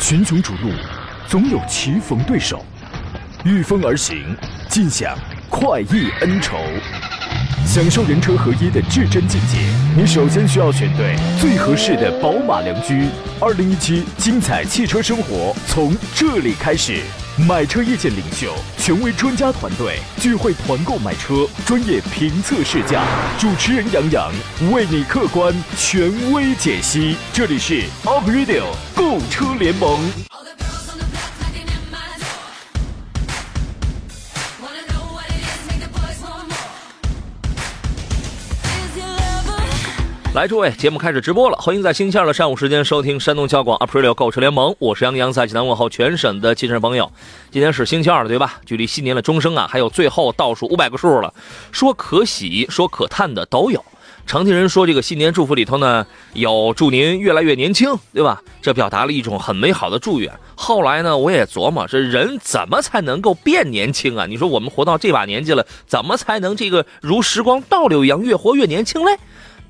群雄逐鹿，总有棋逢对手，御风而行，尽享快意恩仇。享受人车合一的至臻境界，你首先需要选对最合适的宝马良驹。二零一七精彩汽车生活从这里开始，买车意见领袖，权威专家团队聚会团购买车，专业评测试驾，主持人杨洋为你客观权威解析。这里是 Up Radio 购车联盟。来，诸位，节目开始直播了，欢迎在星期二的上午时间收听山东交广 Aprilio 购车联盟，我是杨洋，在济南问候全省的汽车朋友。今天是星期二了，对吧？距离新年的钟声啊，还有最后倒数五百个数了。说可喜，说可叹的都有。常听人说，这个新年祝福里头呢，有祝您越来越年轻，对吧？这表达了一种很美好的祝愿。后来呢，我也琢磨，这人怎么才能够变年轻啊？你说我们活到这把年纪了，怎么才能这个如时光倒流一样，越活越年轻嘞？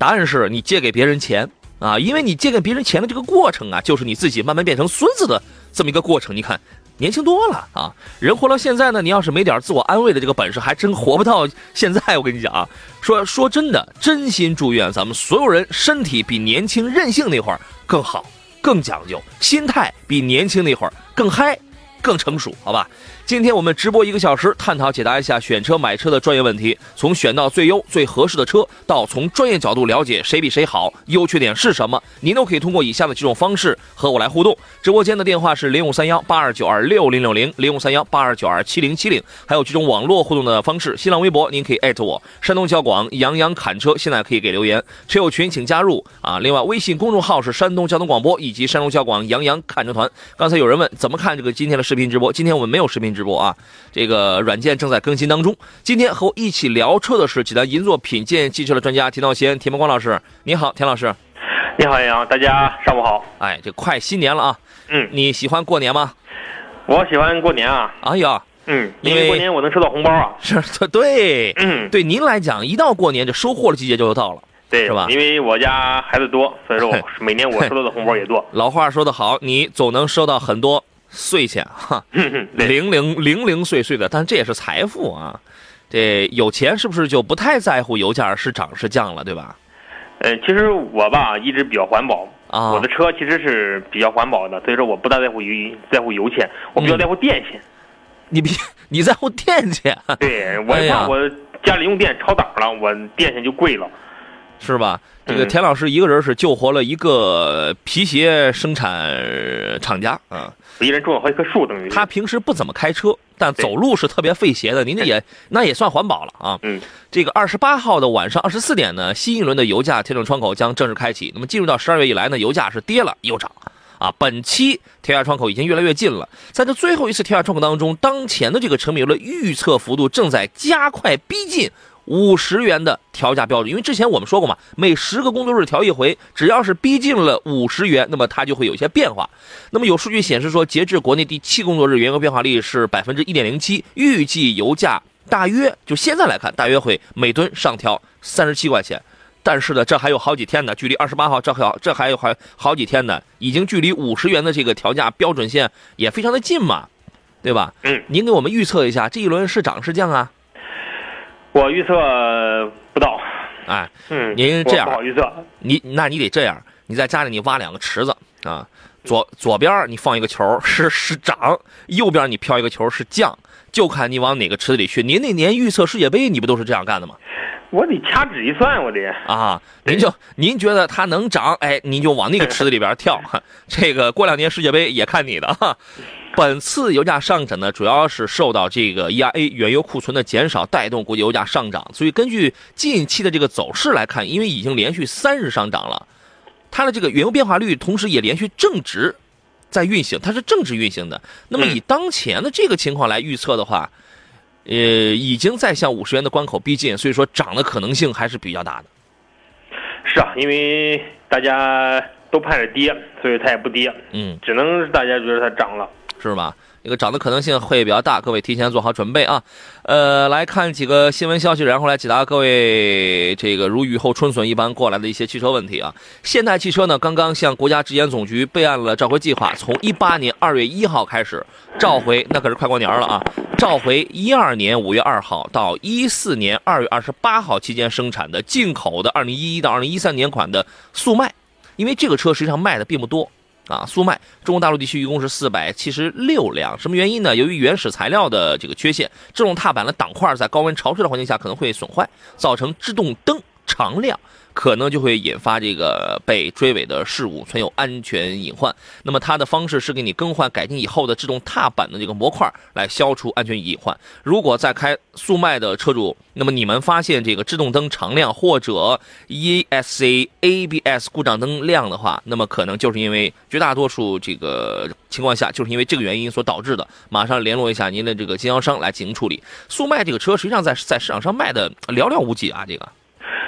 答案是你借给别人钱啊，因为你借给别人钱的这个过程啊，就是你自己慢慢变成孙子的这么一个过程。你看，年轻多了啊！人活到现在呢，你要是没点自我安慰的这个本事，还真活不到现在。我跟你讲啊，说说真的，真心祝愿咱们所有人身体比年轻任性那会儿更好、更讲究，心态比年轻那会儿更嗨、更成熟，好吧？今天我们直播一个小时，探讨解答一下选车买车的专业问题，从选到最优最合适的车，到从专业角度了解谁比谁好，优缺点是什么，您都可以通过以下的几种方式和我来互动。直播间的电话是零五三幺八二九二六零六零零五三幺八二九二七零七零，还有几种网络互动的方式，新浪微博您可以艾特我，山东交广杨洋侃车，现在可以给留言，车友群请加入啊。另外微信公众号是山东交通广播以及山东交广杨洋侃车团。刚才有人问怎么看这个今天的视频直播，今天我们没有视频直播啊，这个软件正在更新当中。今天和我一起聊车的是济南银座品鉴汽车的专家田道贤、田伯光老师，你好，田老师。你好，杨洋，大家上午好。哎，这快新年了啊，嗯，你喜欢过年吗？我喜欢过年啊。哎呀，嗯，因为因为过年我能收到红包啊。是对，嗯，对您来讲，一到过年，这收获的季节就到了。对，是吧因为我家孩子多，所以说我每年我收到的红包也多。老话说得好，你总能收到很多碎钱，哈，零零零零碎碎的，但这也是财富啊。这有钱是不是就不太在乎油价是涨是降了，对吧？呃，其实我吧一直比较环保，啊，我的车其实是比较环保的，所以说我不大在乎油在乎油钱，我比较嗯在乎电钱。你比你在乎电钱对，我怕我家里用电超档了，我电钱就贵了。是吧？这个嗯田老师一个人是救活了一个皮鞋生产厂家啊。一人种了好几棵树，等于他平时不怎么开车，但走路是特别费鞋的。您这也那也算环保了啊。嗯，这个二十八号的晚上二十四点呢，新一轮的油价调整窗口将正式开启。那么进入到十二月以来呢，油价是跌了又涨。啊，本期调价窗口已经越来越近了，在这最后一次调价窗口当中，当前的这个成品油的预测幅度正在加快逼近五十元的调价标准。因为之前我们说过嘛，每十个工作日调一回，只要是逼近了五十元，那么它就会有一些变化。那么有数据显示说，截至国内第七工作日，原油变化率是百分之一点零七，预计油价大约就现在来看，大约会每吨上调三十七块钱。但是呢，这还有好几天呢，距离二十八号这还有这还有还好几天呢，已经距离五十元的这个调价标准线也非常的近嘛，对吧？嗯，您给我们预测一下，这一轮是涨是降啊？我预测不到。哎，嗯，您这样不好预测。你那你得这样，你在家里你挖两个池子啊，左左边你放一个球是是涨，右边你飘一个球是降，就看你往哪个池子里去。您那年预测世界杯，你不都是这样干的吗？我得掐指一算，我得。啊，您就您觉得它能涨，哎，您就往那个池子里边跳。哈 这个过两年世界杯也看你的哈。本次油价上涨呢，主要是受到这个 EIA 原油库存的减少带动国际油价上涨。所以根据近期的这个走势来看，因为已经连续三日上涨了，它的这个原油变化率同时也连续正值在运行，它是正值运行的。那么以当前的这个情况来预测的话，呃，已经在向五十元的关口逼近，所以说涨的可能性还是比较大的。是啊，因为大家都盼着跌，所以它也不跌，嗯，只能是大家觉得它涨了。是吧？这个涨的可能性会比较大，各位提前做好准备啊。呃，来看几个新闻消息，然后来解答各位这个如雨后春笋一般过来的一些汽车问题啊。现代汽车呢，刚刚向国家质检总局备案了召回计划，从一八年二月一号开始召回，那可是快过年了啊！召回一二年五月二号到一四年二月二十八号期间生产的进口的二零一一到二零一三年款的速迈，因为这个车实际上卖的并不多。啊，速迈，中国大陆地区一共是四百七十六辆。什么原因呢？由于原始材料的这个缺陷，制动踏板的挡块在高温潮湿的环境下可能会损坏，造成制动灯常亮，可能就会引发这个被追尾的事故，存有安全隐患。那么它的方式是给你更换改进以后的制动踏板的这个模块，来消除安全隐患。如果在开速迈的车主，那么你们发现这个制动灯常亮或者 ESC、ABS 故障灯亮的话，那么可能就是因为绝大多数这个情况下，就是因为这个原因所导致的。马上联络一下您的这个经销商来进行处理。速迈这个车实际上在在市场上卖的寥寥无几啊，这个。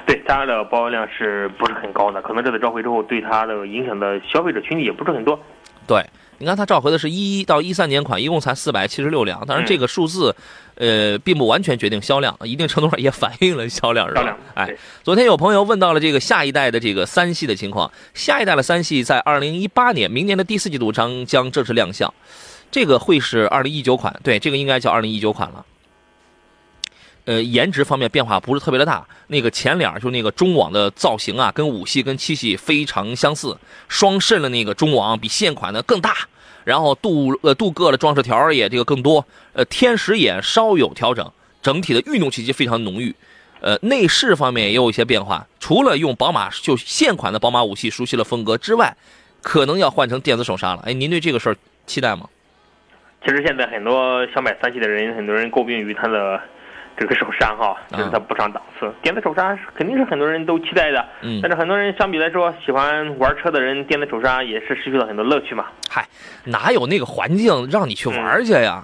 对它的保有量是不是很高的？可能这次召回之后，对它的影响的消费者群体也不是很多。对，你看它召回的是一一到一三年款，一共才四百七十六辆，当然这个数字，呃，并不完全决定销量，一定程度上也反映了销量，是吧销量？哎，昨天有朋友问到了这个下一代的这个三系的情况，下一代的三系在二零一八年，明年的第四季度将将正式亮相，这个会是二零一九款，对，这个应该叫二零一九款了。呃，颜值方面变化不是特别的大，那个前脸就那个中网的造型啊，跟五系跟七系非常相似，双肾的那个中网比现款的更大，然后镀呃镀铬的装饰条也这个更多，呃，天使眼稍有调整，整体的运动气息非常浓郁。呃，内饰方面也有一些变化，除了用宝马就现款的宝马五系熟悉的风格之外，可能要换成电子手刹了。哎，您对这个事儿期待吗？其实现在很多想买三系的人，很多人诟病于它的这个手刹哈，就是它不上档次。电子手刹肯定是很多人都期待的，嗯但是很多人相比来说，喜欢玩车的人，电子手刹也是失去了很多乐趣嘛。嗨，哪有那个环境让你去玩去呀？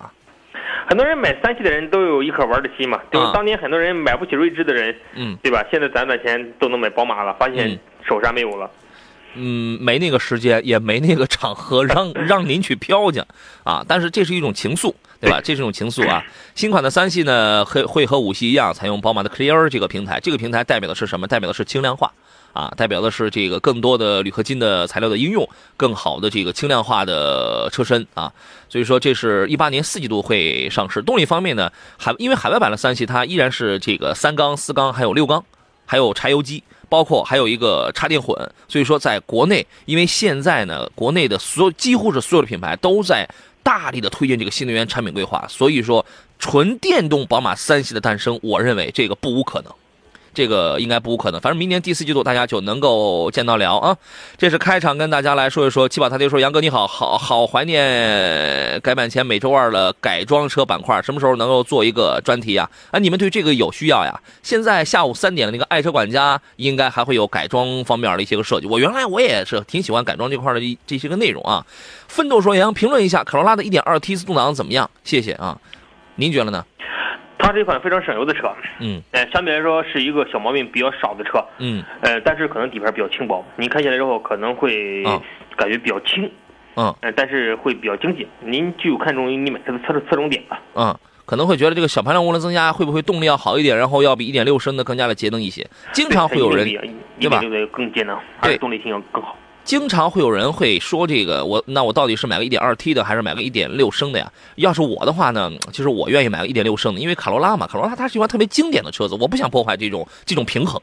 很多人买三系的人都有一颗玩的心嘛，就是啊当年很多人买不起锐志的人，嗯对吧？现在攒攒钱都能买宝马了，发现嗯手刹没有了。嗯，没那个时间，也没那个场合 让让您去飘去啊。但是这是一种情愫，对吧？这是一种情愫啊。新款的三系呢，会会和五系一样，采用宝马的 Clear 这个平台。这个平台代表的是什么？代表的是轻量化啊，代表的是这个更多的铝合金的材料的应用，更好的这个轻量化的车身啊。所以说，这是一八年四季度会上市。动力方面呢，海因为海外版的三系它依然是这个三缸、四缸还有六缸，还有柴油机。包括还有一个插电混，所以说在国内，因为现在呢，国内的所有几乎是所有的品牌都在大力的推进这个新能源产品规划，所以说纯电动宝马三系的诞生，我认为这个不无可能。这个应该不可能，反正明年第四季度大家就能够见到了啊。这是开场跟大家来说一说，七宝他爹说杨哥你好，好好怀念改版前每周二的改装车板块，什么时候能够做一个专题呀？啊，你们对这个有需要呀？现在下午三点的那个爱车管家应该还会有改装方面的一些个设计。我原来我也是挺喜欢改装这块的这些个内容啊。奋斗说杨评论一下卡罗拉的 1.2T 自动挡怎么样？谢谢啊，您觉得呢？它是一款非常省油的车，嗯呃，相对来说是一个小毛病比较少的车，嗯呃，但是可能底盘比较轻薄，你开起来之后可能会啊感觉比较轻，嗯呃，但是会比较经济。您具有看中你买它的侧侧重点吧。嗯，可能会觉得这个小排量涡轮增压会不会动力要好一点，然后要比1.6升的更加的节能一些。经常会有人对吧一点六的更节能，而且动力性要更好。经常会有人会说这个我那我到底是买个 1.2T 的还是买个1.6升的呀？要是我的话呢，其实我愿意买个1.6升的，因为卡罗拉嘛，卡罗拉它是一款特别经典的车子，我不想破坏这种这种平衡，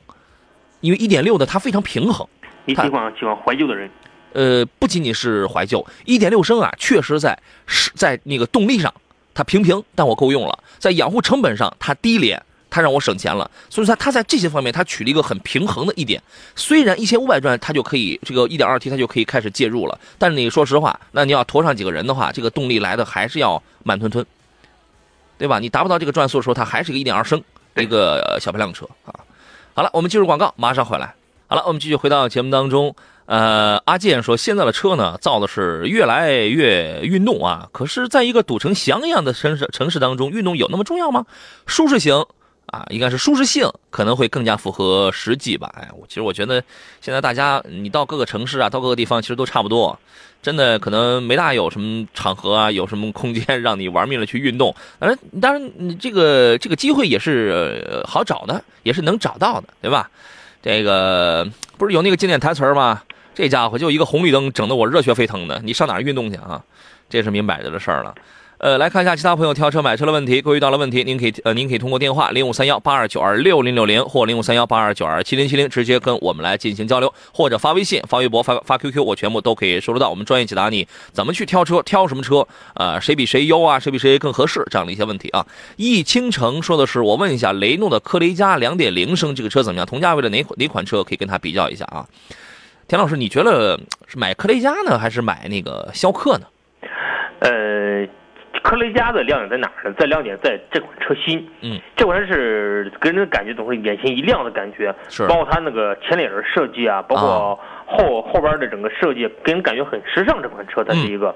因为1.6的它非常平衡。你喜欢喜欢怀旧的人，呃，不仅仅是怀旧，1.6升啊，确实在是在那个动力上它平平，但我够用了，在养护成本上它低廉。它让我省钱了，所以说他在这些方面他取了一个很平衡的一点。虽然一千五百转它就可以这个一点二 T 它就可以开始介入了，但是你说实话，那你要驮上几个人的话，这个动力来的还是要慢吞吞，对吧？你达不到这个转速的时候，它还是一个1.2升一个呃小排量车啊。好了，我们进入广告，马上回来。好了，我们继续回到节目当中。呃，阿健说，现在的车呢，造的是越来越运动啊。可是，在一个堵成翔一样的城市城市当中，运动有那么重要吗？舒适型，啊，应该是舒适性可能会更加符合实际吧。哎，我其实我觉得现在大家你到各个城市啊，到各个地方其实都差不多，真的可能没大有什么场合啊，有什么空间让你玩命的去运动。当然，当然你这个这个机会也是、好找的，也是能找到的，对吧？这个不是有那个经典台词吗？这家伙就一个红绿灯，整得我热血沸腾的，你上哪运动去啊？这是明摆着的事儿了。呃，来看一下其他朋友挑车买车的问题。各位遇到了问题，您可以呃，您可以通过电话零五三幺八二九二六零六零或零五三幺八二九二七零七零直接跟我们来进行交流，或者发微信、发微博、发发 QQ，我全部都可以收得到。我们专业解答你怎么去挑车，挑什么车，呃，谁比谁优啊，谁比谁更合适这样的一些问题啊。易倾城说的是，我问一下雷诺的科雷嘉两点零升这个车怎么样？同价位的哪款哪款车可以跟它比较一下啊？田老师，你觉得是买科雷嘉呢，还是买那个逍客呢？呃，科雷嘉的亮点在哪儿呢？在亮点在这款车新，嗯，这款车是给人的感觉总是眼前一亮的感觉，是。包括它那个前脸的设计啊，包括后、后边的整个设计，给人感觉很时尚。这款车它是一个，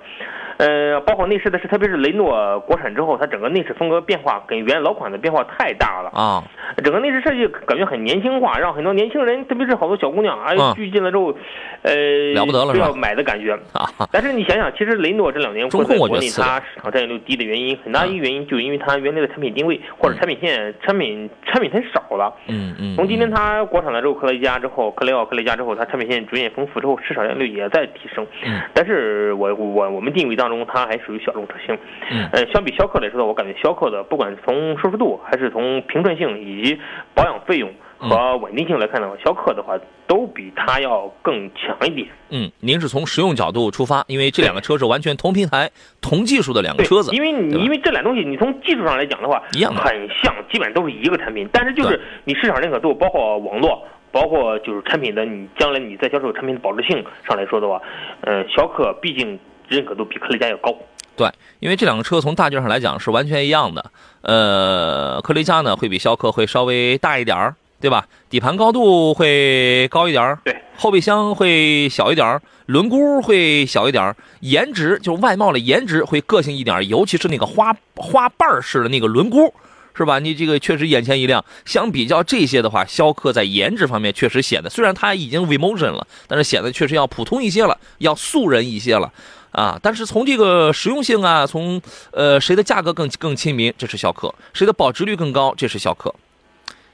呃，包括内饰的是，特别是雷诺国产之后，它整个内饰风格变化跟原老款的变化太大了。啊，整个内饰设计感觉很年轻化，让很多年轻人，特别是好多小姑娘，哎嗯，聚进了之后，呃，了不得了要买的感觉。啊，但是你想想，其实雷诺这两年中会在国内它市场占有率低的原因，很大一个原因就因为它原来的产品定位或者产品线产品产品太少了。嗯嗯，从今天它国产了之后，克雷嘉之后，克雷奥、克雷嘉之后，它产品线逐渐丰富之后，市场占有率也在提升。嗯但是我我我们定位当中，它还属于小众车型。嗯。呃，相比逍客来说的，我感觉逍客的不管从舒适度，还是从平顺性以及保养费用和稳定性来看的话，逍客的话都比它要更强一点。嗯，您是从实用角度出发，因为这两个车是完全同平台、同技术的两个，车子，因为你因为这俩东西，你从技术上来讲的话，一样的。很像，基本都是一个产品，但是就是你市场认可度，包括网络，包括就是产品的你将来你在销售产品的保值性上来说的话，呃，逍客毕竟认可度比科雷嘉要高。对，因为这两个车从大件上来讲是完全一样的。呃，科雷嘉呢会比逍客会稍微大一点儿，对吧？底盘高度会高一点儿，对，后备箱会小一点儿，轮毂会小一点儿，颜值就是外貌的颜值会个性一点儿，尤其是那个花花瓣式的那个轮毂。是吧？你这个确实眼前一亮。相比较这些的话，逍客在颜值方面确实显得，虽然它已经 Vmotion 了，但是显得确实要普通一些了，要素人一些了。啊，但是从这个实用性啊，从呃谁的价格更更亲民，这是逍客；谁的保值率更高，这是逍客，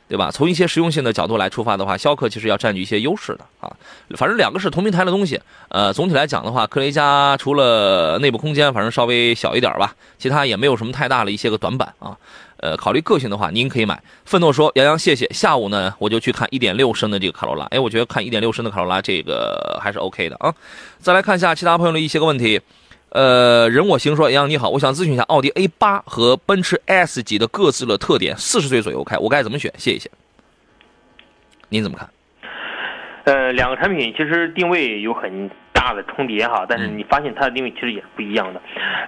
对吧？从一些实用性的角度来出发的话，逍客其实要占据一些优势的啊。反正两个是同平台的东西，呃，总体来讲的话，科雷嘉除了内部空间反正稍微小一点吧，其他也没有什么太大的一些个短板啊。呃，考虑个性的话，您可以买。奋斗说：“杨洋，谢谢。下午呢，我就去看1.6升的这个卡罗拉。哎，我觉得看1.6升的卡罗拉这个还是 OK 的啊。再来看一下其他朋友的一些个问题。呃，人我行说，杨洋你好，我想咨询一下奥迪 A8 和奔驰 S 级的各自的特点，四十岁左右开，我该怎么选？谢谢。您怎么看？呃，两个产品其实定位有很大的重叠哈，但是嗯你发现它的定位其实也是不一样的。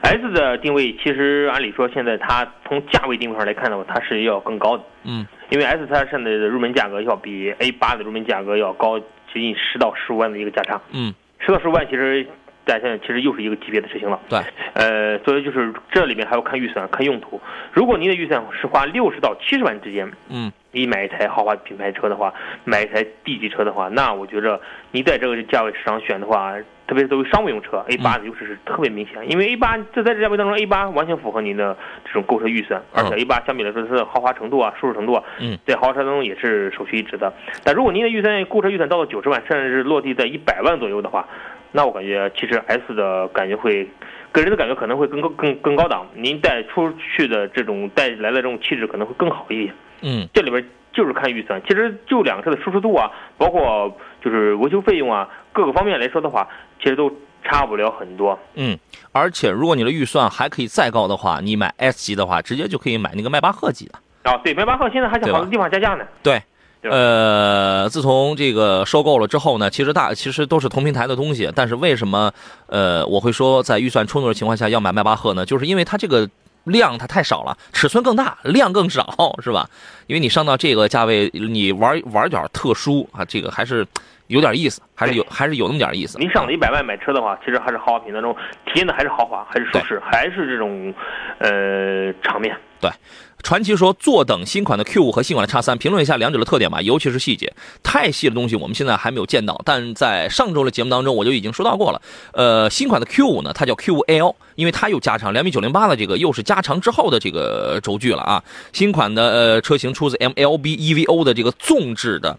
S 的定位其实按理说现在它从价位定位上来看的话，它是要更高的，嗯因为 S 它现在的入门价格要比 A 八的入门价格要高接近十到十五万的一个价差，嗯，十到十五万其实在现在其实又是一个级别的车型了。对，呃，所以就是这里面还要看预算、看用途。如果您的预算是花六十到七十万之间，嗯你买一台豪华品牌车的话，买一台 D 级车的话，那我觉着你在这个价位市场选的话，特别是作为商务用车，A 八的优势是特别明显。因为 A 八这在这价位当中，A 八完全符合您的这种购车预算，而且 A 八相比来说它的豪华程度啊、舒适程度啊，嗯，在豪华车当中也是首屈一指的。但如果您的预算购车预算到了九十万，甚至是落地在一百万左右的话，那我感觉其实 S 的感觉会。给人的感觉可能会更高、更更高档，您带出去的这种带来的这种气质可能会更好一点。嗯这里边就是看预算。其实就两个车的舒适度啊，包括就是维修费用啊，各个方面来说的话，其实都差不了很多。嗯，而且如果你的预算还可以再高的话，你买 S 级的话，直接就可以买那个迈巴赫级的。啊，对，迈巴赫现在还在好多地方加价呢。对，呃，自从这个收购了之后呢，其实大其实都是同平台的东西，但是为什么呃我会说在预算充足的情况下要买迈巴赫呢？就是因为它这个量它太少了，尺寸更大，量更少，是吧？因为你上到这个价位，你玩玩点特殊啊，这个还是有点意思，还是有还是有那么点意思。您上了一百万买车的话，其实还是豪华品当中体验的还是豪华，还是舒适，还是这种呃场面。传奇说坐等新款的 Q 五和新款的 X 三，评论一下两者的特点吧，尤其是细节。太细的东西我们现在还没有见到，但在上周的节目当中我就已经说到过了。呃，新款的 Q 五呢，它叫 Q 五 L，因为它又加长两米九零八的这个，又是加长之后的这个轴距了啊。新款的呃车型出自 MLB EVO 的这个纵置的。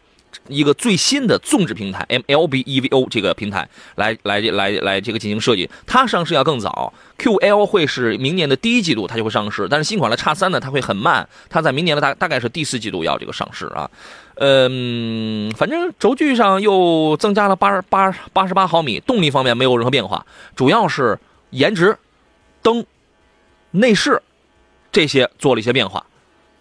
一个最新的纵置平台 MLB EVO 这个平台来来来来这个进行设计，它上市要更早，QL 会是明年的第一季度它就会上市，但是新款的 X 三呢，它会很慢，它在明年的大大概是第四季度要这个上市啊，嗯，反正轴距上又增加了八十八八十八毫米，动力方面没有任何变化，主要是颜值、灯、内饰这些做了一些变化，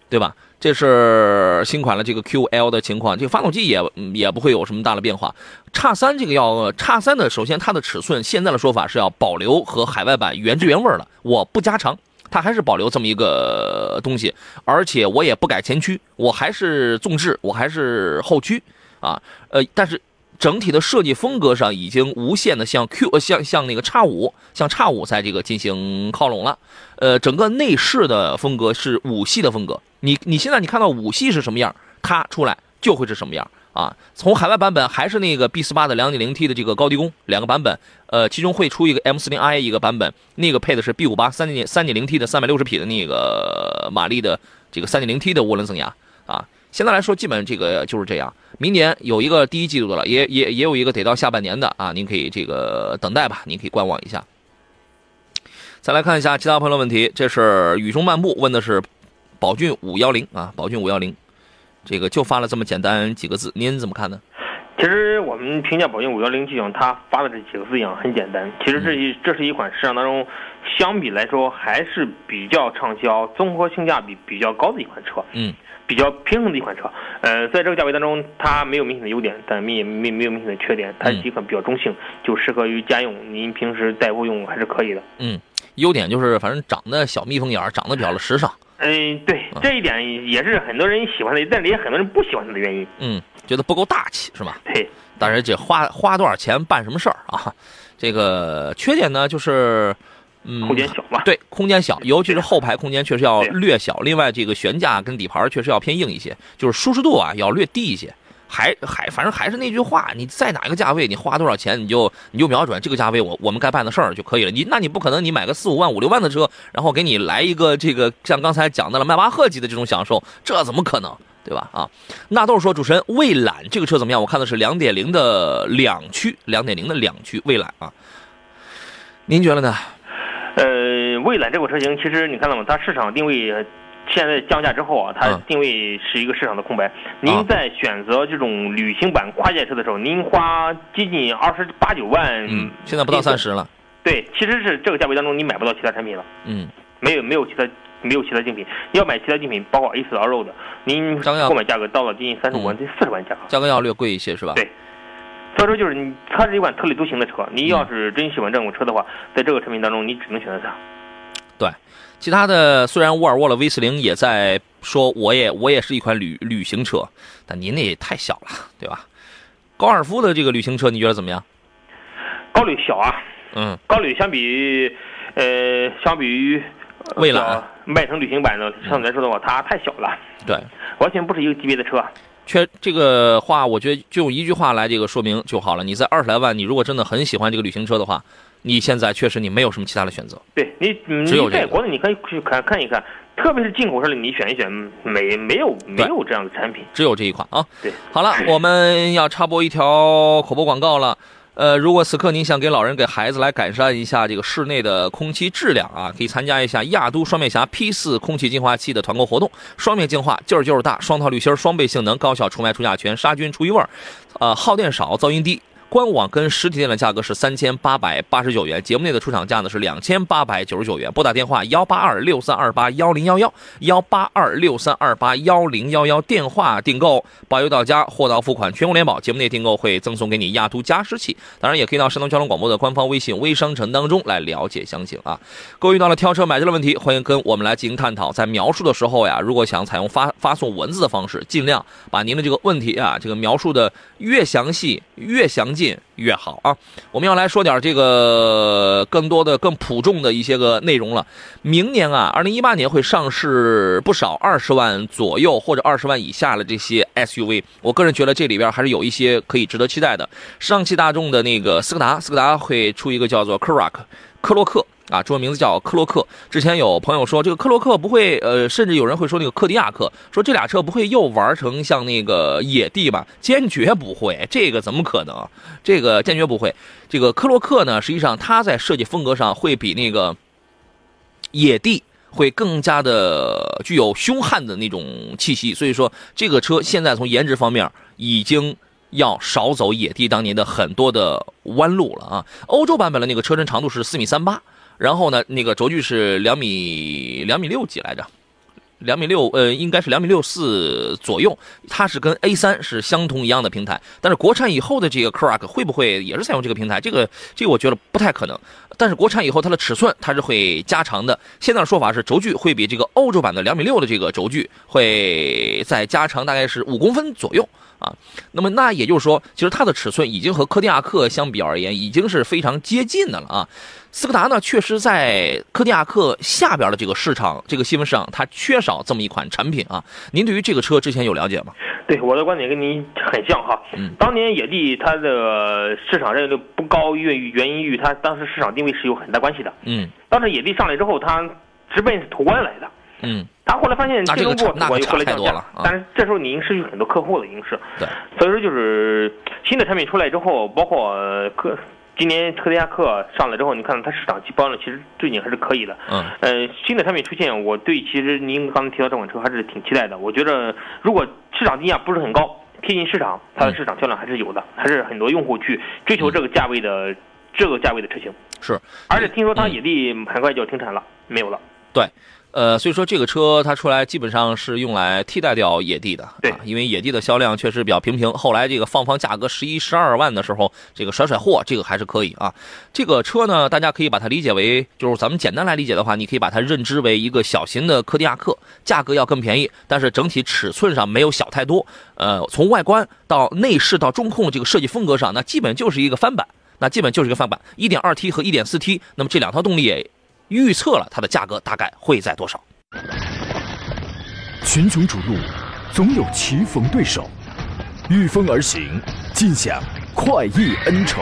对吧？这是新款的这个 QL 的情况，这个发动机也也不会有什么大的变化。叉三这个要叉三的，首先它的尺寸现在的说法是要保留和海外版原汁原味的，我不加长，它还是保留这么一个东西，而且我也不改前驱，我还是纵置，我还是后驱啊，呃，但是。整体的设计风格上已经无限的向 Q 向向那个叉五向叉五在这个进行靠拢了，呃，整个内饰的风格是五系的风格。你你现在你看到五系是什么样，咔出来就会是什么样啊。从海外版本还是那个 B 四八的两点零 T 的这个高低功两个版本，呃，其中会出一个 M 四零 I 一个版本，那个配的是 B 五八三点三点零 T 的三百六十匹的那个马力的这个三点零 T 的涡轮增压啊。现在来说，基本这个就是这样。明年有一个第一季度的了，也也也有一个得到下半年的啊，您可以这个等待吧，您可以观望一下。再来看一下其他朋友的问题，这是雨中漫步问的是宝骏五幺零啊，宝骏五幺零，这个就发了这么简单几个字，您怎么看呢？其实我们评价宝骏五幺零机型，它发的这几个字样很简单。其实这一这是一款市场当中相比来说还是比较畅销、综合性价比比较高的一款车。嗯。比较平衡的一款车，呃，在这个价位当中，它没有明显的优点，但没没没有明显的缺点，它是一款比较中性，就适合于家用，您平时代步用还是可以的。嗯，优点就是反正长得小蜜蜂眼儿，长得比较的时尚。嗯，对，这一点也是很多人喜欢的，但是也很多人不喜欢它的原因。嗯，觉得不够大气是吧？对，但是这花花多少钱办什么事儿啊？这个缺点呢，就是。嗯，空间小嘛？对，空间小，尤其是后排空间确实要略小。另外，这个悬架跟底盘确实要偏硬一些，就是舒适度啊要略低一些。还还，反正还是那句话，你在哪个价位，你花多少钱，你就你就瞄准这个价位，我我们该办的事儿就可以了。你那你不可能，你买个四五万、五六万的车，然后给你来一个这个像刚才讲的了迈巴赫级的这种享受，这怎么可能，对吧？啊，纳豆说，主持人蔚揽这个车怎么样？我看的是两点零的两驱，两点零的两驱蔚揽啊，您觉得呢？呃，蔚揽这款车型，其实你看到吗？它市场定位现在降价之后啊，它定位是一个市场的空白。您在选择这种旅行版跨界车的时候，您花接近二十八九万，嗯，现在不到三十了。对，其实是这个价位当中你买不到其他产品了。嗯，没有没有其他没有其他竞品，要买其他竞品，包括 A 四 L 的，您购买价格到了接近三十五万近四十万价格，价格要略贵一些是吧？对。所以说，就是你，它是一款特立独行的车。你要是真喜欢这种车的话，在这个产品当中，你只能选择它。对，其他的虽然沃尔沃的 V 四零也在说，我也我也是一款旅旅行车，但您那也太小了，对吧？高尔夫的这个旅行车，你觉得怎么样？高旅小啊，嗯，高旅相比于，呃，相比于蔚揽迈腾旅行版的相对来说的话，它太小了。对，完全不是一个级别的车。缺这个话，我觉得就用一句话来这个说明就好了。你在二十来万，你如果真的很喜欢这个旅行车的话，你现在确实你没有什么其他的选择。对你，只有在国内你可以去看看一看，特别是进口车里，你选一选，没没有没有这样的产品，只有这一款啊。对，好了，我们要插播一条口播广告了。呃，如果此刻您想给老人、给孩子来改善一下这个室内的空气质量啊，可以参加一下亚都双面侠 P 四空气净化器的团购活动。双面净化，劲儿就是大，双套滤芯，双倍性能，高效除霾除甲醛，杀菌除异味儿，呃，耗电少，噪音低。官网跟实体店的价格是三千八百八十九元，节目内的出厂价呢是两千八百九十九元。拨打电话幺八二六三二八幺零幺幺幺八二六三二八幺零幺幺，电话订购，包邮到家，货到付款，全国联保。节目内订购会赠送给你亚都加湿器，当然也可以到山东交通广播的官方微信微商城当中来了解详情啊。各位遇到了挑车买车的问题，欢迎跟我们来进行探讨。在描述的时候呀，如果想采用发发送文字的方式，尽量把您的这个问题啊，这个描述的越详细越详尽。近越好啊。我们要来说点这个更多的、更普众的一些个内容了。明年啊，二零一八年会上市不少二十万左右或者二十万以下的这些 SUV。我个人觉得这里边还是有一些可以值得期待的。上汽大众的那个斯柯达，斯柯达会出一个叫做 Karoq 科洛克。啊，中文名字叫克洛克。之前有朋友说这个克洛克不会，呃，甚至有人会说那个克迪亚克，说这俩车不会又玩成像那个野地吧？坚决不会，这个怎么可能？这个坚决不会。这个克洛克呢，实际上它在设计风格上会比那个野地会更加的具有凶悍的那种气息，所以说这个车现在从颜值方面已经。要少走野地当年的很多的弯路了啊！欧洲版本的那个车身长度是四米三八，然后呢，那个轴距是两米两米六几来着，两米六呃，应该是两米六四左右。它是跟 A 三是相同一样的平台，但是国产以后的这个 Karoq 会不会也是采用这个平台？这个这个我觉得不太可能。但是国产以后它的尺寸它是会加长的。现在的说法是轴距会比这个欧洲版的两米六的这个轴距会再加长大概是五公分左右。啊，那么那也就是说，其实它的尺寸已经和柯迪亚克相比而言，已经是非常接近的了啊。斯柯达呢，确实在柯迪亚克下边的这个市场，这个细分市场，它缺少这么一款产品啊。您对于这个车之前有了解吗？对，我的观点跟您很像哈。嗯当年野地它的市场认知度不高，源于原因与它当时市场定位是有很大关系的。嗯当时野地上来之后，它直奔是途观来的。嗯，他后来发现那这个竞争不过，差那个途观又后来降价了啊但是这时候你已经失去很多客户了，已经是。对。所以说就是新的产品出来之后，包括呃科今年特迪亚克上来之后，你看它市场基本上其实最近还是可以的。嗯。呃，新的产品出现，我对其实您刚才提到这款车还是挺期待的。我觉得如果市场定价不是很高，贴近市场，它的市场销量还是有的，还是很多用户去追求这个价位的、这个价位的车型。是。而且听说它嗯野地很快就要停产了，没有了。呃，所以说这个车它出来基本上是用来替代掉野地的，对啊，因为野地的销量确实比较平平。后来这个放放价格十一、十二万的时候，这个甩甩货，这个还是可以啊。这个车呢，大家可以把它理解为，就是咱们简单来理解的话，你可以把它认知为一个小型的柯迪亚克，价格要更便宜，但是整体尺寸上没有小太多。呃，从外观到内饰到中控这个设计风格上，那基本就是一个翻版，那基本就是一个翻版。1.2T 和 1.4T，那么这两套动力也预测了它的价格大概会在多少。群雄逐鹿，总有棋逢对手，御风而行，尽享快意恩仇。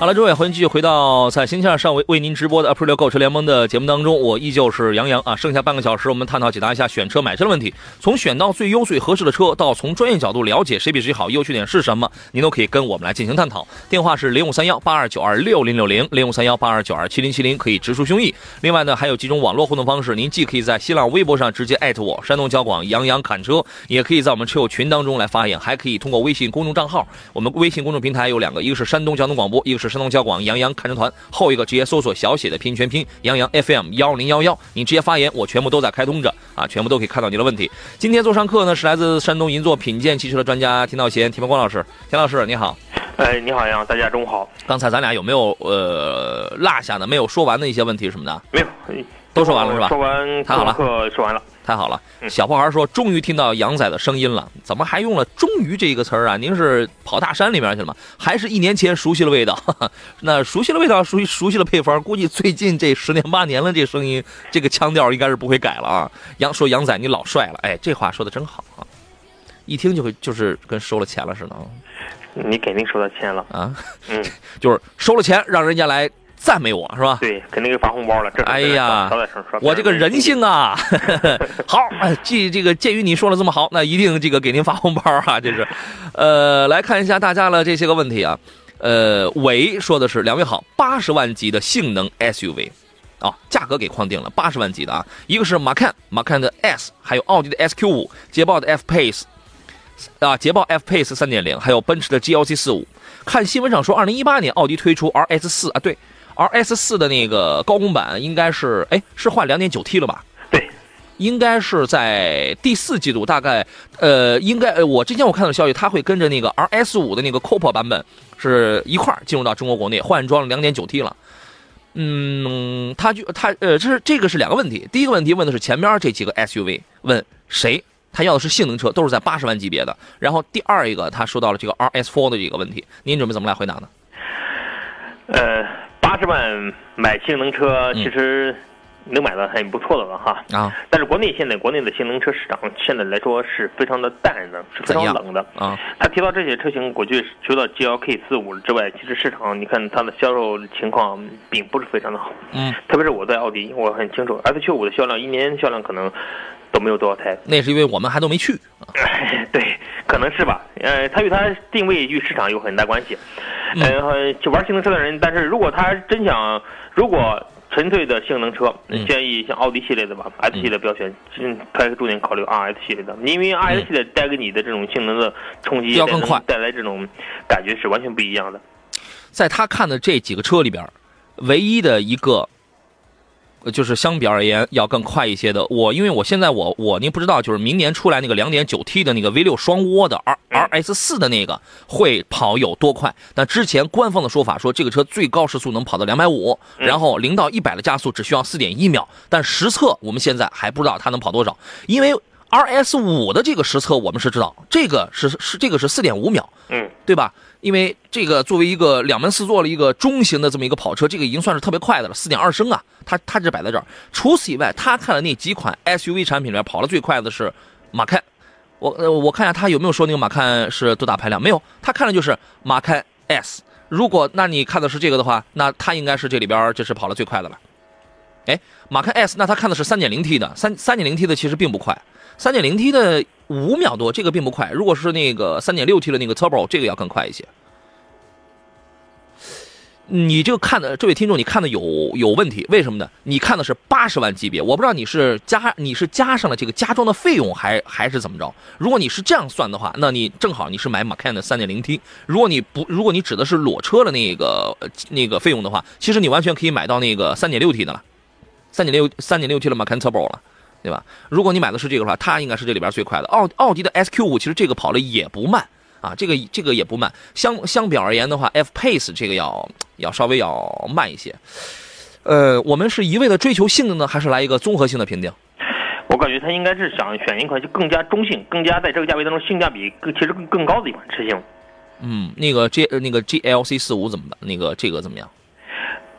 好了，诸位，欢迎继续回到在星期二上为为您直播的 April 购车联盟的节目当中，我依旧是杨洋啊。剩下半个小时，我们探讨解答一下选车买车的问题，从选到最优最合适的车，到从专业角度了解谁比谁好，优缺点是什么，您都可以跟我们来进行探讨。电话是零五三幺八二九二六零六零零五三幺八二九二七零七零，可以直抒胸臆。另外呢，还有几种网络互动方式，您既可以在新浪微博上直接艾特我，山东交广杨洋侃车，也可以在我们车友群当中来发言，还可以通过微信公众账号。我们微信公众平台有两个，一个是山东交通广播，一个是山东交广杨洋看车团。后一个直接搜索小写的拼音全拼杨洋 FM 幺零幺幺，你直接发言，我全部都在开通着啊，全部都可以看到你的问题。今天做上课呢是来自山东银座品鉴汽车的专家田道贤、田光光老师，田老师你好。哎，你好杨，大家中午好。刚才咱俩有没有呃落下的、没有说完的一些问题什么的？没有，都说完了是吧说完太好了课说完了。太好了，嗯小破孩说终于听到杨仔的声音了，怎么还用了“终于”这个词儿啊？您是跑大山里面去了吗？还是一年前熟悉了味道？那熟悉了味道，熟悉熟悉了配方，估计最近这十年八年了，这声音这个腔调应该是不会改了啊。杨说杨仔你老帅了，哎，这话说的真好啊，一听就会就是跟收了钱了似的啊你肯定收到钱了。啊，嗯，就是收了钱让人家来赞美我是吧？对，肯定给发红包了。这哎呀。我这个人性啊，好，哎，既这个鉴于你说的这么好，那一定这个给您发红包啊，这是，呃，来看一下大家的这些个问题啊，呃，伟说的是两位好，八十万级的性能 SUV。啊、价格给框定了，八十万级的啊，一个是马看马看的 S，还有奥迪的 SQ 五，捷豹的 F Pace，啊，捷豹 F Pace 三点零，还有奔驰的 GLC 四五。看新闻上说，二零一八年奥迪推出 RS 四啊，对 RS 四的那个高功版应该是，哎，是换两点九 T 了吧？对，应该是在第四季度，大概呃，应该呃，我之前我看到消息，它会跟着那个 RS 五的那个 Coupe 版本是一块儿进入到中国国内，换装两点九 T 了。嗯，他就他呃，这是这个是两个问题。第一个问题问的是前边这几个 SUV，问谁？他要的是性能车，都是在八十万级别的。然后第二一个，他说到了这个 RS4 的这个问题，您准备怎么来回答呢？呃，八十万买性能车，嗯。其实能买到很不错的了哈。啊但是国内现在国内的性能车市场现在来说是非常的淡的，是非常冷的。啊，他提到这些车型，我觉得除了 GLK 四五之外，其实市场你看它的销售情况并不是非常的好。嗯，特别是我在奥迪，我很清楚 S Q 五的销量一年销量可能都没有多少台。那是因为我们还都没去。对，可能是吧。呃，它与它定位与市场有很大关系。嗯呃，就玩性能车的人，但是如果他真想，如果纯粹的性能车，嗯。建议像奥迪系列的吧，S 系列不要选，嗯，可以重点考虑 RS 系列的，因为 RS 系列带给你的这种性能的冲击，嗯要更快。带来这种感觉是完全不一样的。在他看的这几个车里边，唯一的一个，呃就是相比而言要更快一些的。我因为我现在我我您不知道，就是明年出来那个两点九 T 的那个 V 六双涡的 R 嗯 RS 四的那个会跑有多快？但之前官方的说法说这个车最高时速能跑到两百五，嗯然后零到一百的加速只需要四点一秒。但实测我们现在还不知道它能跑多少，因为 RS 五的这个实测我们是知道，这个是是这个是四点五秒。嗯，对吧？因为这个作为一个两门四座的一个中型的这么一个跑车，这个已经算是特别快的了，四点二升啊，它它这摆在这儿。除此以外，他看了那几款 SUV 产品里面跑的最快的是马开，我呃我看一下他有没有说那个马看是多大排量？没有，他看的就是马开 S。如果那你看的是这个的话，那他应该是这里边这是跑的最快的了。哎，马开 S，那他看的是三点零 T 的，三三点零 T 的其实并不快，三点零 T 的五秒多，这个并不快。如果是那个三点六 T 的那个 Turbo，这个要更快一些。你这个看的这位听众，你看的有有问题，为什么呢？你看的是八十万级别，我不知道你是加你是加上了这个加装的费用还还是怎么着？如果你是这样算的话，那你正好你是买 Macan 的三点零 T。如果你不如果你指的是裸车的那个那个费用的话，其实你完全可以买到那个三点六 T 的了，三点六三点六 T 的 Macan Turbo 了。对吧？如果你买的是这个的话，它应该是这里边最快的。奥奥迪的 SQ 五其实这个跑的也不慢啊，这个这个也不慢。相相比而言的话，F Pace 这个要要稍微要慢一些。呃，我们是一味的追求性能呢，还是来一个综合性的评定？我感觉他应该是想选一款就更加中性、更加在这个价位当中性价比更其实更更高的一款车型。嗯，那个 G 呃那个 GLC 四五怎么办？那个这个怎么样？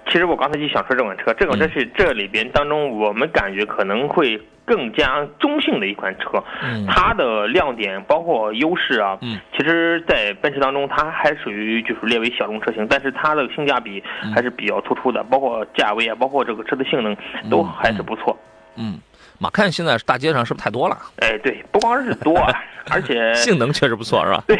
其实我刚才就想说这款车，这款车是这里边当中我们感觉可能会更加中性的一款车。嗯。它的亮点包括优势啊，嗯，其实，在奔驰当中，它还属于就是列为小众车型，但是它的性价比还是比较突出的，包括价位啊，包括这个车的性能都还是不错。嗯，马看现在大街上是不是太多了？哎，对，不光是多，啊，而且 性能确实不错，是吧？对，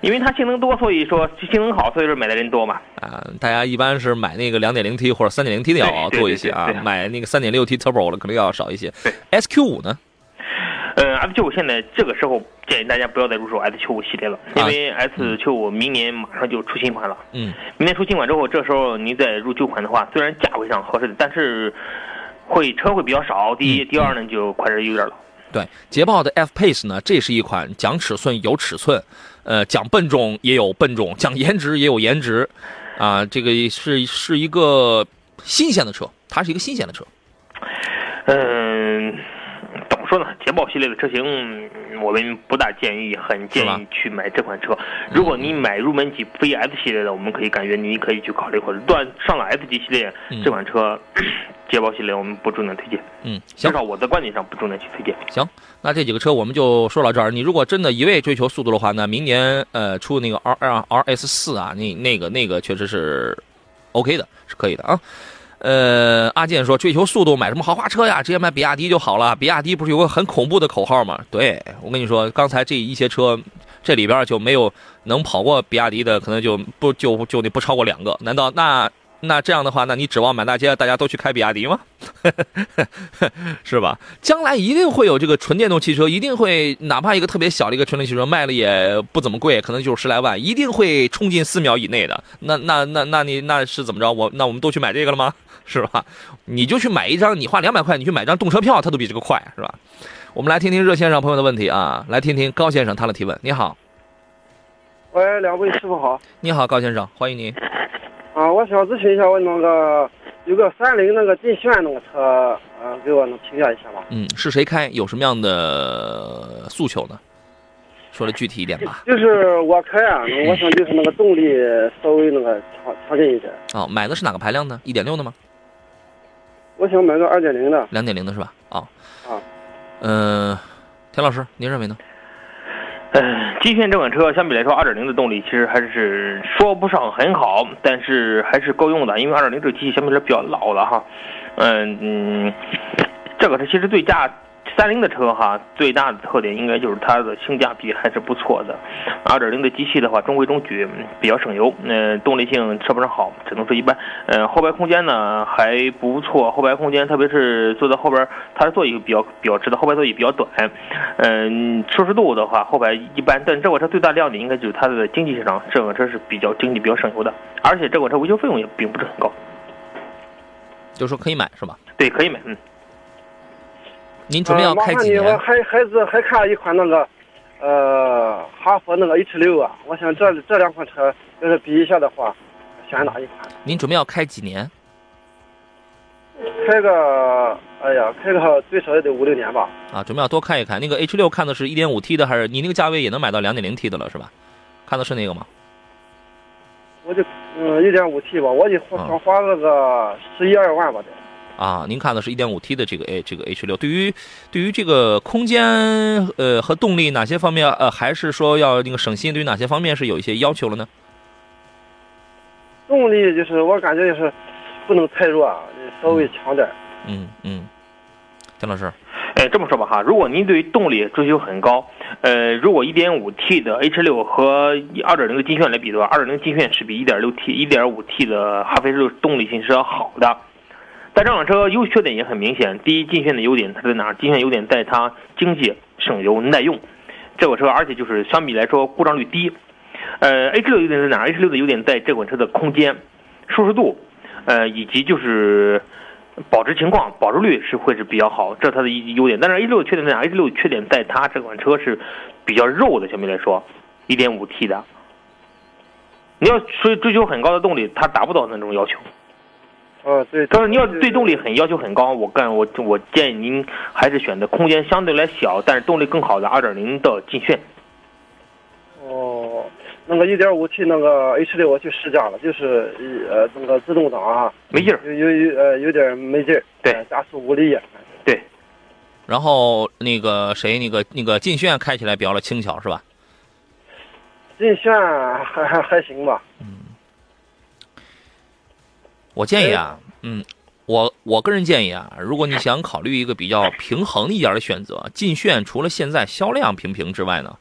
因为它性能多，所以说性能好，所以说买的人多嘛。啊，大家一般是买那个两点零 T 或者三点零 T 的要多一些啊对对，对买那个三点六 T Turbo 的可能要少一些对。SQ 五呢？呃，S Q 五现在这个时候建议大家不要再入手 S Q 五系列了，因为 S Q 五明年马上就出新款了。嗯，明年出新款之后，这时候你再入旧款的话，虽然价位上合适，但是会车会比较少。第一，嗯第二呢就快是有点老。对，捷豹的 F Pace 呢，这是一款讲尺寸有尺寸，呃，讲笨重也有笨重，讲颜值也有颜值，啊，这个是是一个新鲜的车，它是一个新鲜的车。嗯，说呢？捷豹系列的车型，嗯我们不大建议，很建议去买这款车。如果你买入门级 V S 系列的，我们可以感觉你可以去考虑，或者断上了 S 级系列嗯这款车，捷豹系列我们不重点推荐。嗯，行至少我的观点上不重点去推荐。行，那这几个车我们就说到这儿。你如果真的一味追求速度的话，那明年呃出那个 R R R S 四啊，那那个那个确实是 OK 的，是可以的啊。呃，阿健说追求速度买什么豪华车呀？直接买比亚迪就好了。比亚迪不是有个很恐怖的口号吗？对我跟你说，刚才这一些车，这里边就没有能跑过比亚迪的，可能就不就就那不超过两个。难道那那这样的话，那你指望满大街大家都去开比亚迪吗？是吧？将来一定会有这个纯电动汽车，一定会哪怕一个特别小的一个纯电汽车卖了也不怎么贵，可能就是十来万，一定会冲进四秒以内的。那那那那你那是怎么着？我那我们都去买这个了吗？是吧？你就去买一张，你花两百块，你去买张动车票，它都比这个快，是吧？我们来听听热线上朋友的问题啊，来听听高先生他的提问。你好，喂，两位师傅好你好，高先生，欢迎您。啊！我想咨询一下，我那个有个三菱那个劲炫那个车，呃，给我能评价一下吧？嗯，是谁开？有什么样的诉求呢？说的具体一点吧。就是我开啊，我想就是那个动力稍微那个强强劲一点，哦，买的是哪个排量呢？一点六的吗？我想买个二点零的。两点零的是吧？哦，啊，嗯、田老师，您认为呢？嗯，极限这款车相比来说，二点零的动力其实还是说不上很好，但是还是够用的。因为二点零这个机器相对来说比较老了哈。嗯嗯，这个它其实对价三菱的车哈，最大的特点应该就是它的性价比还是不错的。二点零的机器的话中规中矩，嗯比较省油，嗯、动力性说不上好，只能说一般。嗯、后排空间呢还不错，后排空间特别是坐在后边，它的座椅比较比较直的，后排座椅比较短。嗯，舒适度的话，后排一般，但这款车最大亮点应该就是它的经济性上，这款车是比较经济、比较省油的，而且这款车维修费用也并不是很高。就是说可以买是吧？对，可以买，嗯。您准备要开几年？孩孩子还看一款那个，呃，哈佛那个 H 六啊，我想这这两款车要是比一下的话，选哪一款？您准备要开几年？开个，哎呀，开个最少也得五六年吧。啊，准备要多看一看。那个 H 六看的是一点五 T 的，还是你那个价位也能买到两点零 T 的了是吧？看的是那个吗？我就嗯一点五 T 吧，我就啊想花那个十一二万吧得。啊，您看的是一点五 T 的这个 A 这个 H 六，对于对于这个空间呃和动力哪些方面呃还是说要那个省心，对于哪些方面是有一些要求了呢？动力就是我感觉就是不能太弱，啊，稍微强点。嗯嗯，田老师，哎，这么说吧哈，如果您对于动力追求很高，呃，如果 1.5T 的 H 6和2.0的劲炫来比的话，2.0劲炫是比 1.6T、1.5T 的哈弗 H 6动力性是要好的。但这辆车优缺点也很明显。第一，劲炫的优点它在哪儿？劲炫优点在它经济、省油、耐用。这款车而且就是相比来说故障率低。呃，H 6优点在哪儿？H 6的优点在这款车的空间、舒适度，呃，以及就是保值情况、保值率是会是比较好，这是它的一优点。但是 H 6的缺点在哪？H 6的缺点在它这款车是比较肉的，相对来说，1.5T 的，你要追追求很高的动力，它达不到那种要求。哦，对。但是你要对动力很要求很高，我干我我建议您还是选择空间相对来小，但是动力更好的二点零的劲炫。哦，那个一点五 T 那个 H 六我去试驾了，就是呃那个自动挡啊，没劲儿，有有有呃有点没劲儿，对呃加速无力。对，然后那个谁那个那个劲炫开起来比较的轻巧是吧？劲炫还还还行吧。我建议啊，嗯，我我个人建议啊，如果你想考虑一个比较平衡一点的选择，劲炫除了现在销量平平之外呢，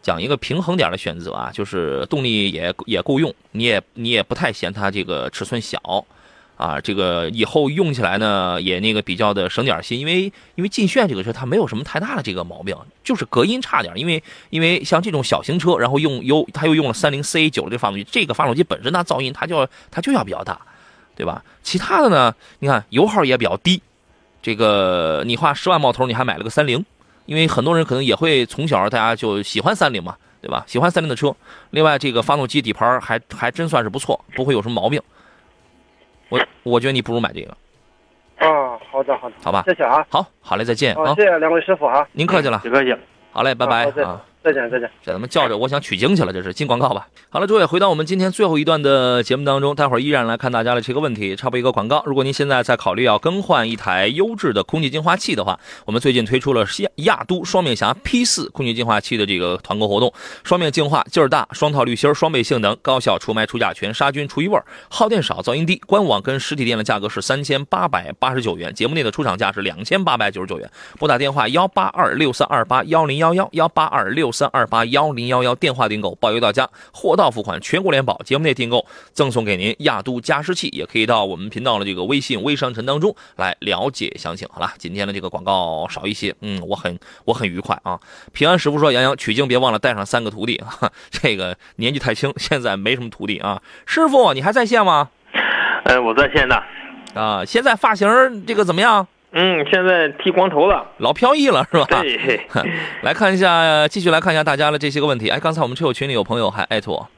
讲一个平衡点的选择啊，就是动力也也够用，你也你也不太嫌它这个尺寸小。啊，这个以后用起来呢，也那个比较的省点心，因为因为劲炫这个车它没有什么太大的这个毛病，就是隔音差点。因为因为像这种小型车，然后用又它又用了三菱 CA 九的这发动机，这个发动机本身它噪音它就要它就要比较大，对吧？其他的呢，你看油耗也比较低，这个你花十万冒头，你还买了个三菱，因为很多人可能也会从小大家就喜欢三菱嘛，对吧？喜欢三菱的车。另外，这个发动机底盘还还真算是不错，不会有什么毛病。我我觉得你不如买这个，啊，好的好的，好吧？谢谢啊。好，好嘞，再见好，啊！谢谢两位师傅啊。您客气了，别客气。好嘞，拜拜啊！再见再见。这他妈叫着我想取经去了，这是进广告吧？好了，诸位，回到我们今天最后一段的节目当中，待会儿依然来看大家的这个问题，插播一个广告。如果您现在在考虑要更换一台优质的空气净化器的话，我们最近推出了亚亚都双面侠 P 四空气净化器的这个团购活动，双面净化劲儿大，双套滤芯，双倍性能，高效除霾除甲醛，杀菌除异味，耗电少，噪音低。官网跟实体店的价格是三千八百八十九元，节目内的出厂价是两千八百九十九元。拨打电话幺八二六三二八幺零幺幺幺八二六六三二八幺零幺幺电话订购，包邮到家，货到付款，全国联保。节目内订购赠送给您亚都加湿器，也可以到我们频道的这个微信微商城当中来了解详情。好了，今天的这个广告少一些，嗯，我很我很愉快啊。平安师傅说：“杨洋取经别忘了带上三个徒弟，哈，这个年纪太轻，现在没什么徒弟啊。师傅，你还在线吗？呃，我在线呢，啊，现在发型这个怎么样？嗯，现在剃光头了，老飘逸了是吧？对，来看一下，继续来看一下大家的这些个问题。哎，刚才我们车友群里有朋友还艾特我，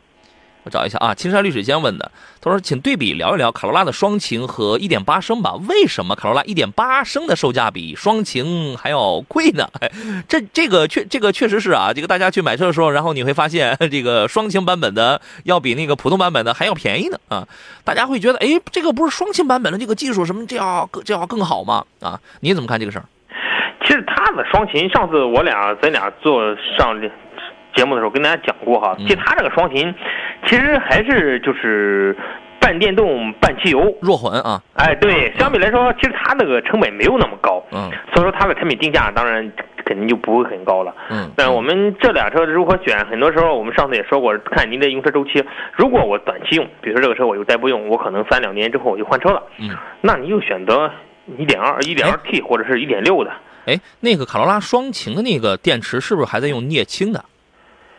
我找一下啊。青山绿水江问的，他说：“请对比聊一聊卡罗拉的双擎和1.8升吧。为什么卡罗拉1.8升的售价比双擎还要贵呢？”哎，这这个确这个确实是啊。这个大家去买车的时候，然后你会发现，这个双擎版本的要比那个普通版本的还要便宜呢啊。大家会觉得，哎，这个不是双擎版本的这个技术什么这要这要更好吗？啊，你怎么看这个事儿？其实它的双擎，上次我俩咱俩坐上节目的时候跟大家讲过哈，嗯其实它这个双擎，其实还是就是半电动半汽油。弱混啊，哎，对，相比来说，其实它那个成本没有那么高，嗯所以说它的产品定价当然肯定就不会很高了。嗯，但我们这俩车如何选，很多时候我们上次也说过，看您的用车周期。如果我短期用，比如说这个车我就再不用，我可能三两年之后我就换车了，嗯，那你就选择一点二、一点二 T 或者是一点六的。哎，那个卡罗拉双擎的那个电池是不是还在用镍氢的？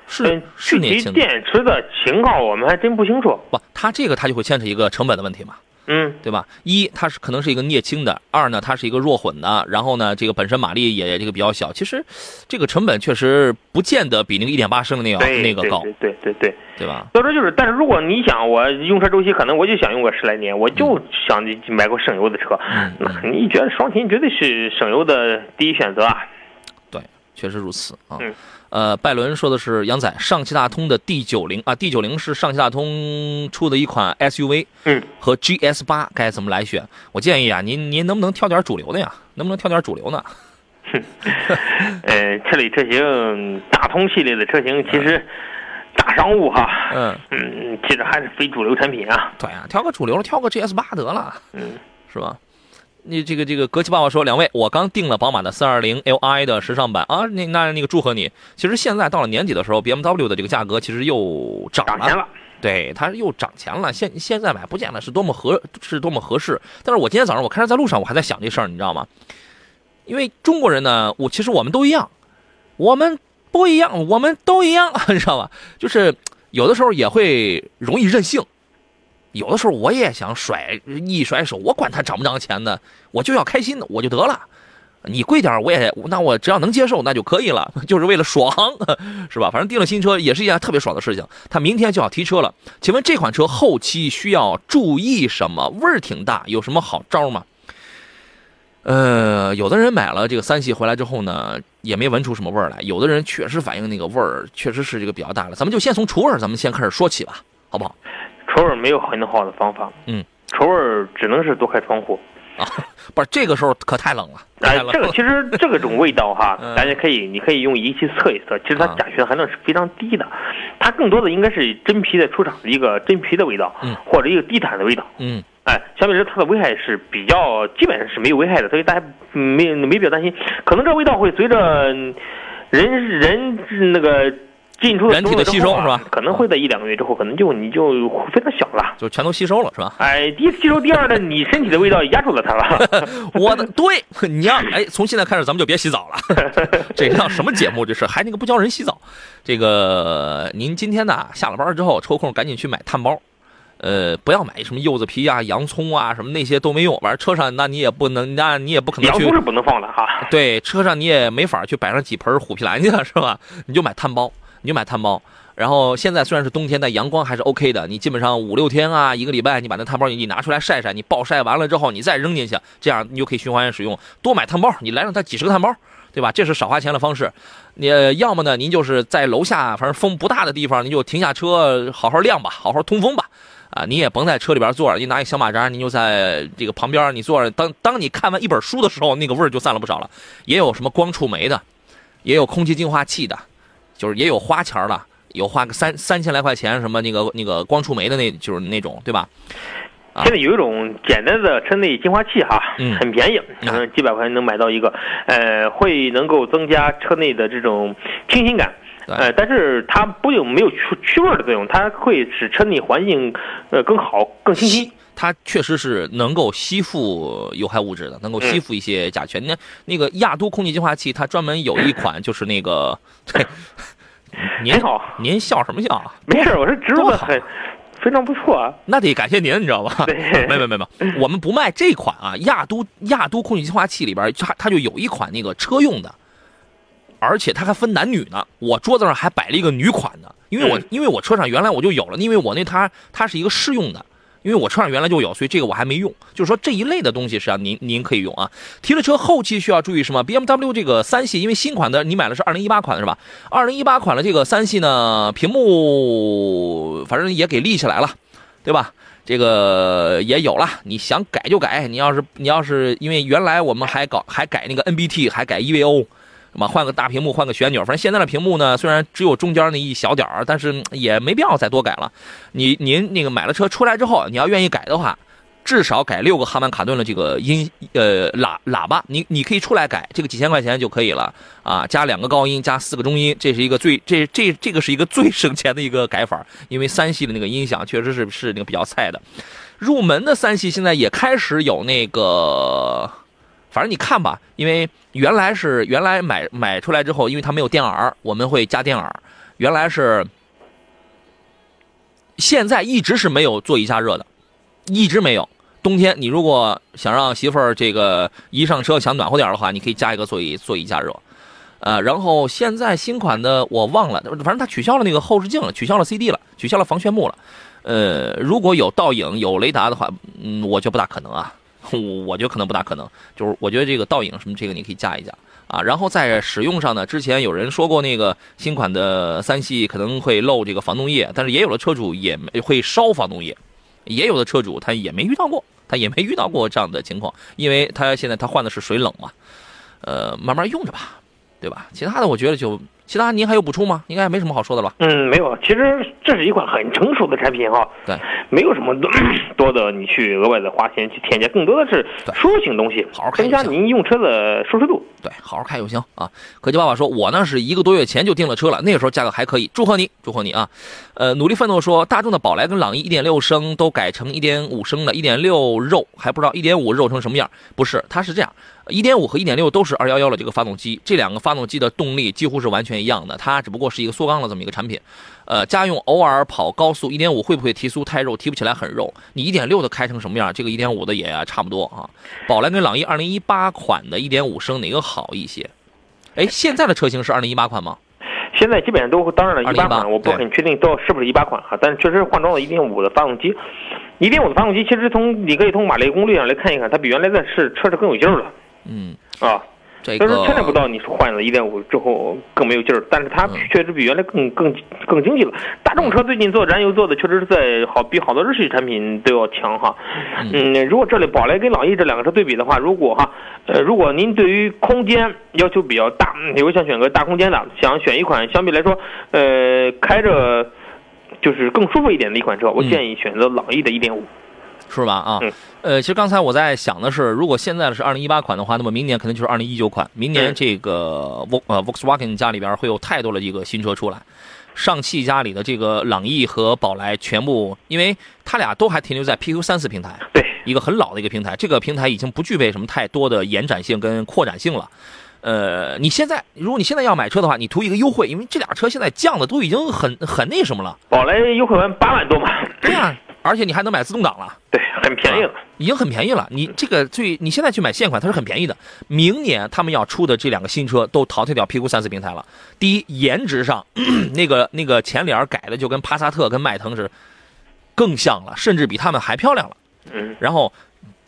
是是镍氢的电池的情况我们还真不清楚。不？它这个它就会牵扯一个成本的问题嘛，嗯，对吧？一，它是可能是一个镍氢的；二呢，它是一个弱混的。然后呢，这个本身马力也这个比较小，其实这个成本确实不见得比那个一点八升的那个，那个高，对对对对对。对吧？所以说就是，但是如果你想我用车周期，可能我就想用个十来年，我就想买个省油的车，嗯那你觉得双擎绝对是省油的第一选择啊？对，确实如此啊。嗯呃，拜伦说的是杨仔上汽大通的 D 九零啊，D 九零是上汽大通出的一款 SUV，嗯，和 GS 八该怎么来选？我建议啊，您您能不能挑点主流的呀？能不能挑点主流呢？呃，这类车型，大通系列的车型其实大商务哈，嗯，嗯，其实还是非主流产品啊。对啊，挑个主流，挑个 GS 八得了，嗯，是吧？你这个这个格奇爸爸说，两位，我刚订了宝马的420 Li 的时尚版啊，那那那个祝贺你。其实现在到了年底的时候，BMW 的这个价格其实又涨了，涨钱了。对，它又涨钱了。现现在买不见得是多么合是多么合适。但是我今天早上我开车在路上，我还在想这事儿，你知道吗？因为中国人呢，我其实我们都一样，我们不一样，我们都一样，你知道吧？就是有的时候也会容易任性，有的时候我也想甩一甩手，我管它涨不涨钱呢，我就要开心的，我就得了。你贵点我也，那我只要能接受那就可以了，就是为了爽，是吧？反正订了新车也是一件特别爽的事情。他明天就要提车了，请问这款车后期需要注意什么？味儿挺大，有什么好招吗？呃，有的人买了这个三系回来之后呢，也没闻出什么味儿来；有的人确实反映那个味儿确实是这个比较大了。咱们就先从除味儿，咱们先开始说起吧，好不好？除味没有很好的方法，嗯，除味只能是多开窗户。啊，不是这个时候可太冷了。哎这个其实 这个种味道哈嗯，大家可以，你可以用仪器测一测，其实它啊甲醛含量是非常低的，它更多的应该是真皮的出厂的一个真皮的味道嗯，或者一个地毯的味道。嗯哎，相比之下，它的危害是比较基本上是没有危害的，所以大家嗯没没必要担心。可能这味道会随着嗯人人那个进出人体的吸收是吧可能会在一两个月之后，可能就你就非常小了。就全都吸收了，是吧？哎，第一吸收，第二呢，你身体的味道压住了它了。我的对，你要哎，从现在开始咱们就别洗澡了，这叫什么节目？这是还那个不教人洗澡。这个您今天呢下了班之后抽空赶紧去买炭包，呃，不要买什么柚子皮啊、洋葱啊什么那些都没用。完了车上那你也不能，那你也不可能去洋葱是不能放的哈。对，车上你也没法去摆上几盆虎皮兰去了，是吧？你就买炭包，你就买炭包。然后现在虽然是冬天，但阳光还是 OK 的。你基本上五六天啊，一个礼拜，你把那炭包你你拿出来晒晒，你暴晒完了之后，你再扔进去，这样你就可以循环使用。多买炭包，你来上它几十个炭包，对吧？这是少花钱的方式。你要么呢，您就是在楼下，反正风不大的地方，您就停下车，好好晾吧，好好通风吧。啊，你也甭在车里边坐着，你拿一小马扎，你就在这个旁边，你坐着。当当你看完一本书的时候，那个味儿就散了不少了。也有什么光触媒的，也有空气净化器的，就是也有花钱儿的，有花个三三千来块钱，什么那个那个光触媒的那，就是那种，对吧？啊现在有一种简单的车内净化器哈，嗯很便宜，可能几百块钱能买到一个，呃，会能够增加车内的这种清新感，呃，但是它不有没有去去味儿的作用，它会使车内环境呃更好、更清新。它确实是能够吸附有害物质的，能够吸附一些甲醛。那那个亚都空气净化器，它专门有一款就是那个，对，您好您笑什么笑啊？没事，我是植入的很非常不错啊。那得感谢您，你知道吧？对 没没没没，我们不卖这款啊。亚都亚都空气净化器里边，它它就有一款那个车用的，而且它还分男女呢。我桌子上还摆了一个女款的，因为我、嗯因为我车上原来我就有了，因为我那它它是一个试用的。因为我车上原来就有，所以这个我还没用。就是说这一类的东西，实际上您您可以用啊。提了车后期需要注意什么？BMW 这个三系，因为新款的你买的是二零一八款的是吧？二零一八款的这个三系呢，屏幕反正也给立起来了，对吧？这个也有了，你想改就改。你要是你要是因为原来我们还搞还改那个 NBT，还改 EVO，什么？换个大屏幕，换个旋钮。反正现在的屏幕呢，虽然只有中间那一小点儿，但是也没必要再多改了。你您那个买了车出来之后，你要愿意改的话，至少改六个哈曼卡顿的这个音呃喇喇叭，你你可以出来改，这个几千块钱就可以了啊，加两个高音，加四个中音，这是一个最这这这个是一个最省钱的一个改法，因为三系的那个音响确实是是那个比较菜的。入门的三系现在也开始有那个，反正你看吧，因为原来是原来买买出来之后，因为它没有电耳，我们会加电耳，原来是。现在一直是没有座椅加热的，一直没有。冬天你如果想让媳妇儿这个一上车想暖和点的话，你可以加一个座椅座椅加热。呃，然后现在新款的我忘了，反正它取消了那个后视镜了，取消了 CD 了，取消了防眩目了。呃，如果有倒影有雷达的话，嗯，我觉得不大可能啊，我 我觉得可能不大可能。就是我觉得这个倒影什么这个你可以加一加啊。然后在使用上呢，之前有人说过那个新款的三系可能会漏这个防冻液，但是也有的车主也会烧防冻液，也有的车主他也没遇到过，他也没遇到过这样的情况，因为他现在他换的是水冷嘛，呃，慢慢用着吧，对吧？其他的我觉得就其他您还有补充吗？应该没什么好说的了吧？嗯，没有，其实这是一款很成熟的产品哈，对，没有什么多 多的你去额外的花钱去添加，更多的是对舒适性东西好好，看增加您用车的舒适度。对，好好开就行啊。科技爸爸说，我呢是一个多月前就订了车了，那个时候价格还可以，祝贺你，祝贺你啊！呃，努力奋斗说，大众的宝来跟朗逸1.6升都改成1.5升了，1.6肉还不知道1.5肉成什么样。不是，它是这样，1.5和一点六都是二幺幺的这个发动机，这两个发动机的动力几乎是完全一样的，它只不过是一个缩缸的这么一个产品。呃，家用偶尔跑高速一点五会不会提速太肉，提不起来很肉？你一点六的开成什么样，这个一点五的也差不多啊。宝来跟朗逸二零一八款的一点五升哪个好一些？哎，现在的车型是二零一八款吗？现在基本上都当然了，一208八款我不很确定到是不是一八款哈，但是确实换装了一点五的发动机。一点五的发动机其实从你可以从马力功率上来看一看，它比原来的是车是更有劲儿了嗯，啊。这但是个牵扯不到你是换了一点五之后更没有劲儿，但是它嗯确实比原来更更更经济了。大众车最近做燃油做的确实是在好比好多日系产品都要强哈。嗯，如果这里宝来跟朗逸这两个车对比的话，如果哈呃如果您对于空间要求比较大，嗯比如想选个大空间的，想选一款相对来说呃开着就是更舒服一点的一款车，我嗯建议选择朗逸的1.5。是吧？啊嗯，呃，其实刚才我在想的是，如果现在的是二零一八款的话，那么明年肯定就是二零一九款。明年嗯这个 Vol 呃 Volkswagen 家里边会有太多的这个新车出来。上汽家里的这个朗逸和宝来全部，因为它俩都还停留在 PQ 三四平台，对，一个很老的一个平台，这个平台已经不具备什么太多的延展性跟扩展性了。呃，你现在如果你现在要买车的话，你图一个优惠，因为这俩车现在降的都已经很很那什么了，宝来优惠完八万多嘛，对呀、而且你还能买自动挡了。对，很便宜了。已经很便宜了。你这个最你现在去买现款，它是很便宜的。明年他们要出的这两个新车都淘汰掉 P 股三四平台了。第一，颜值上，那个那个前脸改的就跟帕萨特跟迈腾是更像了，甚至比他们还漂亮了。嗯，然后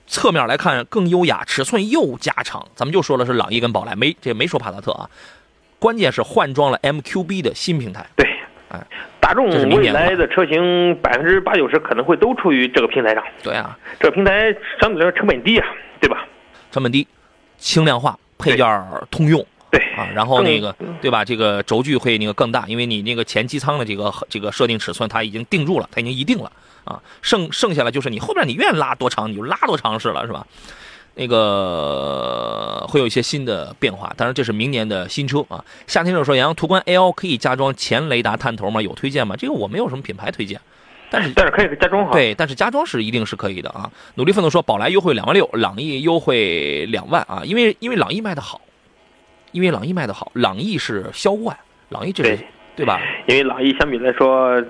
侧面来看更优雅，尺寸又加长。咱们就说了是朗逸跟宝来，没这没说帕萨特啊。关键是换装了 MQB 的新平台。对，哎，大众未来的车型百分之八九十可能会都处于这个平台上，对啊，这个平台相对来说成本低啊，对吧？成本低，轻量化，配件通用。对啊，然后那个对吧？这个轴距会那个更大，因为你那个前机舱的这个这个设定尺寸它已经定住了，它已经一定了啊。剩剩下来就是你后边你愿意拉多长你就拉多长是了，是吧？那个会有一些新的变化，当然这是明年的新车啊。夏天热说，杨洋途观 L 可以加装前雷达探头吗？有推荐吗？这个我没有什么品牌推荐，但是但是可以加装哈。，对，但是加装是一定是可以的啊。努力奋斗说，宝来优惠两万六，朗逸优惠两万啊，因为因为朗逸卖的好，因为朗逸卖的好，朗逸是销冠，朗逸这是对对吧？因为朗逸相比来说，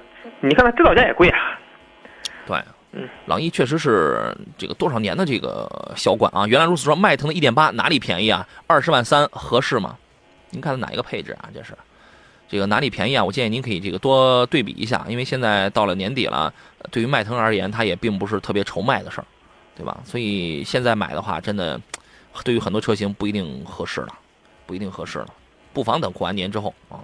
你看它指导价也贵啊。对，朗逸确实是这个多少年的这个销冠啊。原来如此说，迈腾的一点八哪里便宜啊？二十万三合适吗？您看它哪一个配置啊？这是这个哪里便宜啊？我建议您可以这个多对比一下，因为现在到了年底了，对于迈腾而言，它也并不是特别愁卖的事儿，对吧？所以现在买的话，真的对于很多车型不一定合适了，不一定合适了，不妨等过完年之后啊。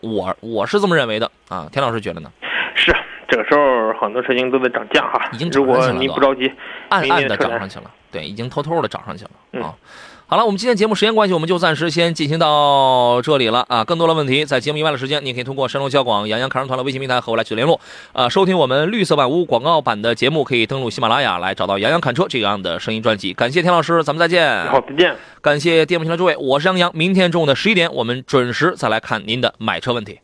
我我是这么认为的啊，田老师觉得呢？是，这个时候很多车型都在涨价哈。已经涨如果上去了都你不着急，暗暗的涨上去了，对，已经偷偷的涨上去了嗯啊。好了，我们今天节目时间关系，我们就暂时先进行到这里了啊。更多的问题在节目以外的时间，你可以通过山东交广杨洋看车团的微信平台和我来取得联络。啊，收听我们绿色版无广告版的节目，可以登录喜马拉雅来找到杨洋看车这样的声音专辑。感谢田老师，咱们再见。好，再见。感谢电幕前的诸位，我是杨洋。明天中午的十一点，我们准时再来看您的买车问题。